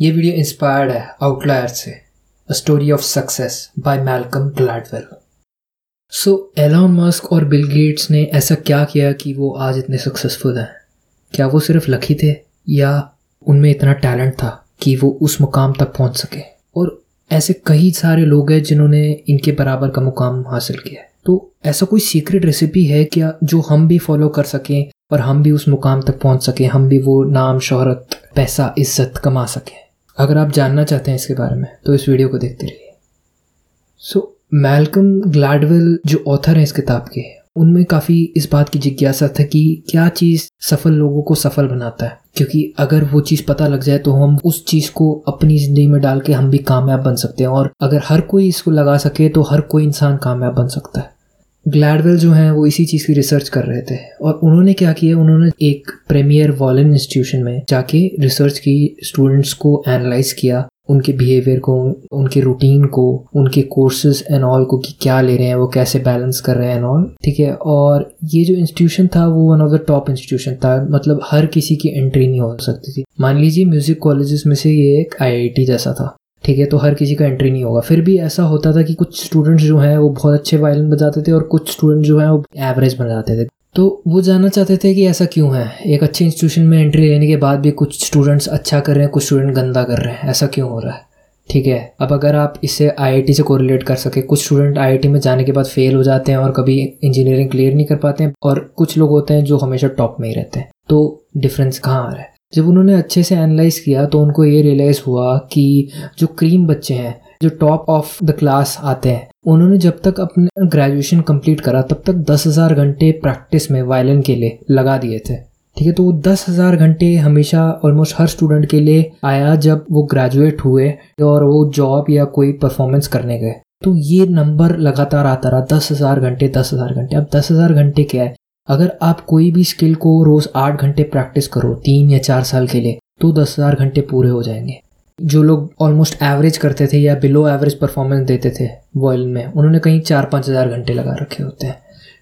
ये video inspired है outlier से a story of success by Malcolm Gladwell so Elon Musk और Bill Gates ने ऐसा क्या किया कि वो आज इतने सक्सेसफुल हैं? क्या वो सिर्फ़ लकी थे? या उनमें इतना टैलेंट था कि वो उस मुकाम तक पहुँच सके? और ऐसे कई सारे लोग हैं जिन्होंने इनके बराबर का मुकाम हासिल किया है। तो ऐसा कोई सीक्रेट रेसिपी है क्या जो हम भी फॉलो कर सकें और हम भी उस मुकाम तक पहुँच सकें? हम भी वो नाम, शोहरत, पैसा, इज़्ज़त कमा सकें? अगर आप जानना चाहते हैं इसके बारे में तो इस वीडियो को देखते रहिए। सो मैलकम ग्लैडवेल जो ऑथर हैं इस किताब के, उनमें काफ़ी इस बात की जिज्ञासा था कि क्या चीज़ सफल लोगों को सफल बनाता है। क्योंकि अगर वो चीज़ पता लग जाए तो हम उस चीज़ को अपनी ज़िंदगी में डाल के हम भी कामयाब बन सकते हैं। और अगर हर कोई इसको लगा सके तो हर कोई इंसान कामयाब बन सकता है। ग्लैडवेल जो हैं वो इसी चीज़ की रिसर्च कर रहे थे। और उन्होंने क्या किया? उन्होंने एक प्रीमियर वॉलन इंस्टीट्यूशन में जाके रिसर्च की स्टूडेंट्स को एनालाइज किया, उनके बिहेवियर को, उनके रूटीन को, उनके कोर्सेज एंड ऑल को कि क्या ले रहे हैं, वो कैसे बैलेंस कर रहे हैं एंड ऑल ठीक है? और ये जो इंस्टीट्यूशन था, वो one of the top institution था। मतलब हर किसी की एंट्री नहीं हो सकती थी। मान लीजिए म्यूज़िक कॉलेजेस में से ये एक आईआईटी जैसा था। ठीक है तो हर किसी का एंट्री नहीं होगा। फिर भी ऐसा होता था कि कुछ स्टूडेंट्स जो हैं, वो बहुत अच्छे वायलिन बजाते थे और कुछ स्टूडेंट जो हैं, वो एवरेज बजाते थे। तो वो जानना चाहते थे कि ऐसा क्यों है? एक अच्छे इंस्टीट्यूशन में एंट्री लेने के बाद भी कुछ स्टूडेंट्स अच्छा कर रहे हैं, कुछ स्टूडेंट गंदा कर रहे हैं। ऐसा क्यों हो रहा है? ठीक है, अब अगर आप इसे आईआईटी से कोरिलेट कर सके, कुछ स्टूडेंट आईआईटी में जाने के बाद फेल हो जाते हैं और कभी इंजीनियरिंग क्लियर नहीं कर पाते हैं, और कुछ लोग होते हैं जो हमेशा टॉप में ही रहते हैं। तो डिफरेंस कहाँ आ रहा है? जब उन्होंने अच्छे से एनालाइज किया तो उनको ये रियलाइज़ हुआ कि जो क्रीम बच्चे हैं, जो टॉप ऑफ़ द क्लास आते हैं, उन्होंने जब तक अपने ग्रेजुएशन कंप्लीट करा, तब तक दस हज़ार घंटे प्रैक्टिस में वायलिन के लिए लगा दिए थे। ठीक है तो वो दस हज़ार घंटे हमेशा ऑलमोस्ट हर स्टूडेंट के लिए आया जब वो ग्रेजुएट हुए और वो जॉब या कोई परफॉर्मेंस करने गए। तो ये नंबर लगातार आता रहा, दस हज़ार घंटे, दस हज़ार घंटे। अब दस हज़ार घंटे क्या है? अगर आप कोई भी स्किल को रोज़ आठ घंटे प्रैक्टिस करो, तीन या चार साल के लिए तो दस हज़ार घंटे पूरे हो जाएँगे। जो लोग ऑलमोस्ट एवरेज करते थे या बिलो एवरेज परफॉर्मेंस देते थे वॉयल में, उन्होंने कहीं चार पाँच हज़ार घंटे लगा रखे होते हैं।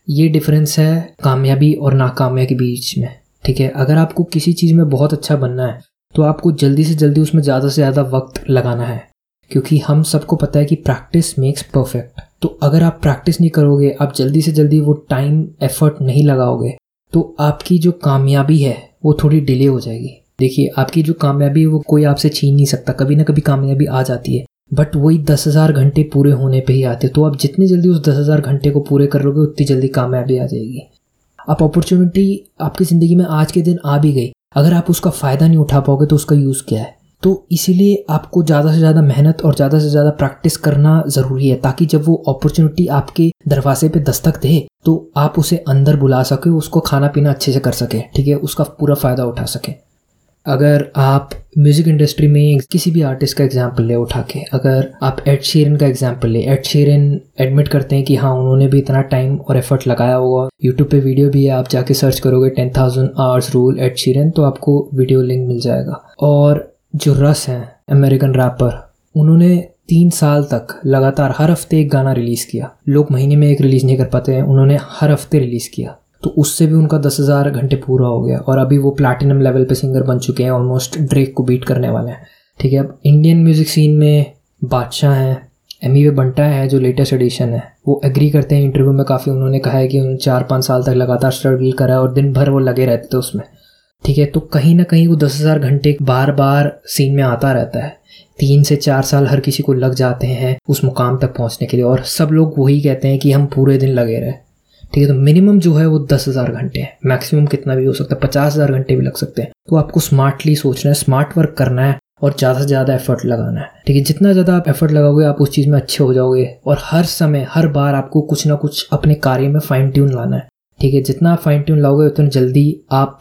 ये डिफरेंस है कामयाबी और नाकामयाबी के बीच में, ठीक है? अगर आपको किसी चीज़ में बहुत अच्छा बनना है तो आपको जल्दी से जल्दी उसमें ज़्यादा से ज़्यादा वक्त लगाना है, क्योंकि हम सबको पता है कि प्रैक्टिस मेक्स परफेक्ट तो अगर आप प्रैक्टिस नहीं करोगे, आप जल्दी से जल्दी वो टाइम एफर्ट नहीं लगाओगे तो आपकी जो कामयाबी है, वो थोड़ी डिले हो जाएगी। देखिए, आपकी जो कामयाबी है, वो कोई आपसे छीन नहीं सकता। कभी ना कभी कामयाबी आ जाती है। बट वही दस हज़ार घंटे पूरे होने पे ही आते तो आप जितनी जल्दी उस दस हज़ार घंटे को पूरे कर लोगे, उतनी जल्दी कामयाबी आ जाएगी। आप अपॉर्चुनिटी आपकी ज़िंदगी में आज के दिन आ भी गई। अगर आप उसका फ़ायदा नहीं उठा पाओगे तो उसका यूज़ क्या है? तो इसीलिए आपको ज़्यादा से ज़्यादा मेहनत और ज़्यादा से ज़्यादा प्रैक्टिस करना ज़रूरी है, ताकि जब वो अपॉर्चुनिटी आपके दरवाजे पे दस्तक दे तो आप उसे अंदर बुला सके, उसको खाना पीना अच्छे से कर सके, ठीक है? उसका पूरा फ़ायदा उठा सके। अगर आप म्यूज़िक इंडस्ट्री में किसी भी आर्टिस्ट का एग्ज़ाम्पल ले उठा के, अगर आप एड शेरन का एग्ज़ाम्पल ले एड शेरन एडमिट करते हैं कि हाँ उन्होंने भी इतना टाइम और एफर्ट लगाया होगा। यूट्यूब पे वीडियो भी है, आप जाके सर्च करोगे ten thousand hours rule Ed Sheeran तो आपको वीडियो लिंक मिल जाएगा। और जो रस हैं, अमेरिकन रैपर उन्होंने तीन साल तक लगातार हर हफ़्ते एक गाना रिलीज़ किया। लोग महीने में एक रिलीज़ नहीं कर पाते हैं, उन्होंने हर हफ़्ते रिलीज़ किया। तो उससे भी उनका दस हज़ार घंटे पूरा हो गया और अभी वो प्लैटिनम लेवल पे सिंगर बन चुके हैं ऑलमोस्ट ड्रेक को बीट करने वाले हैं। ठीक है, अब इंडियन म्यूज़िक सीन में बादशाह हैं एम वे बंटा है जो लेटेस्ट एडिशन है। वो एग्री करते हैं इंटरव्यू में, काफ़ी उन्होंने कहा है कि उन्होंने चार पाँच साल तक लगातार स्ट्रगल करा और दिन भर वो लगे रहते थे उसमें। ठीक है तो कहीं ना कहीं वो दस हज़ार घंटे बार बार सीन में आता रहता है। तीन से चार साल हर किसी को लग जाते हैं उस मुकाम तक पहुँचने के लिए और सब लोग वही कहते हैं कि हम पूरे दिन लगे रहे। ठीक है तो मिनिमम जो है वो दस हज़ार घंटे है। मैक्सिमम कितना भी हो सकता है, पचास हज़ार घंटे भी लग सकते हैं। तो आपको स्मार्टली सोचना है स्मार्ट वर्क करना है और ज़्यादा से ज़्यादा एफर्ट लगाना है। ठीक है, जितना ज़्यादा आप एफर्ट लगाओगे, आप उस चीज़ में अच्छे हो जाओगे और हर समय, हर बार आपको कुछ ना कुछ अपने कार्य में फाइन ट्यून लाना है। ठीक है, जितना आप फाइन ट्यून लाओगे, उतना जल्दी आप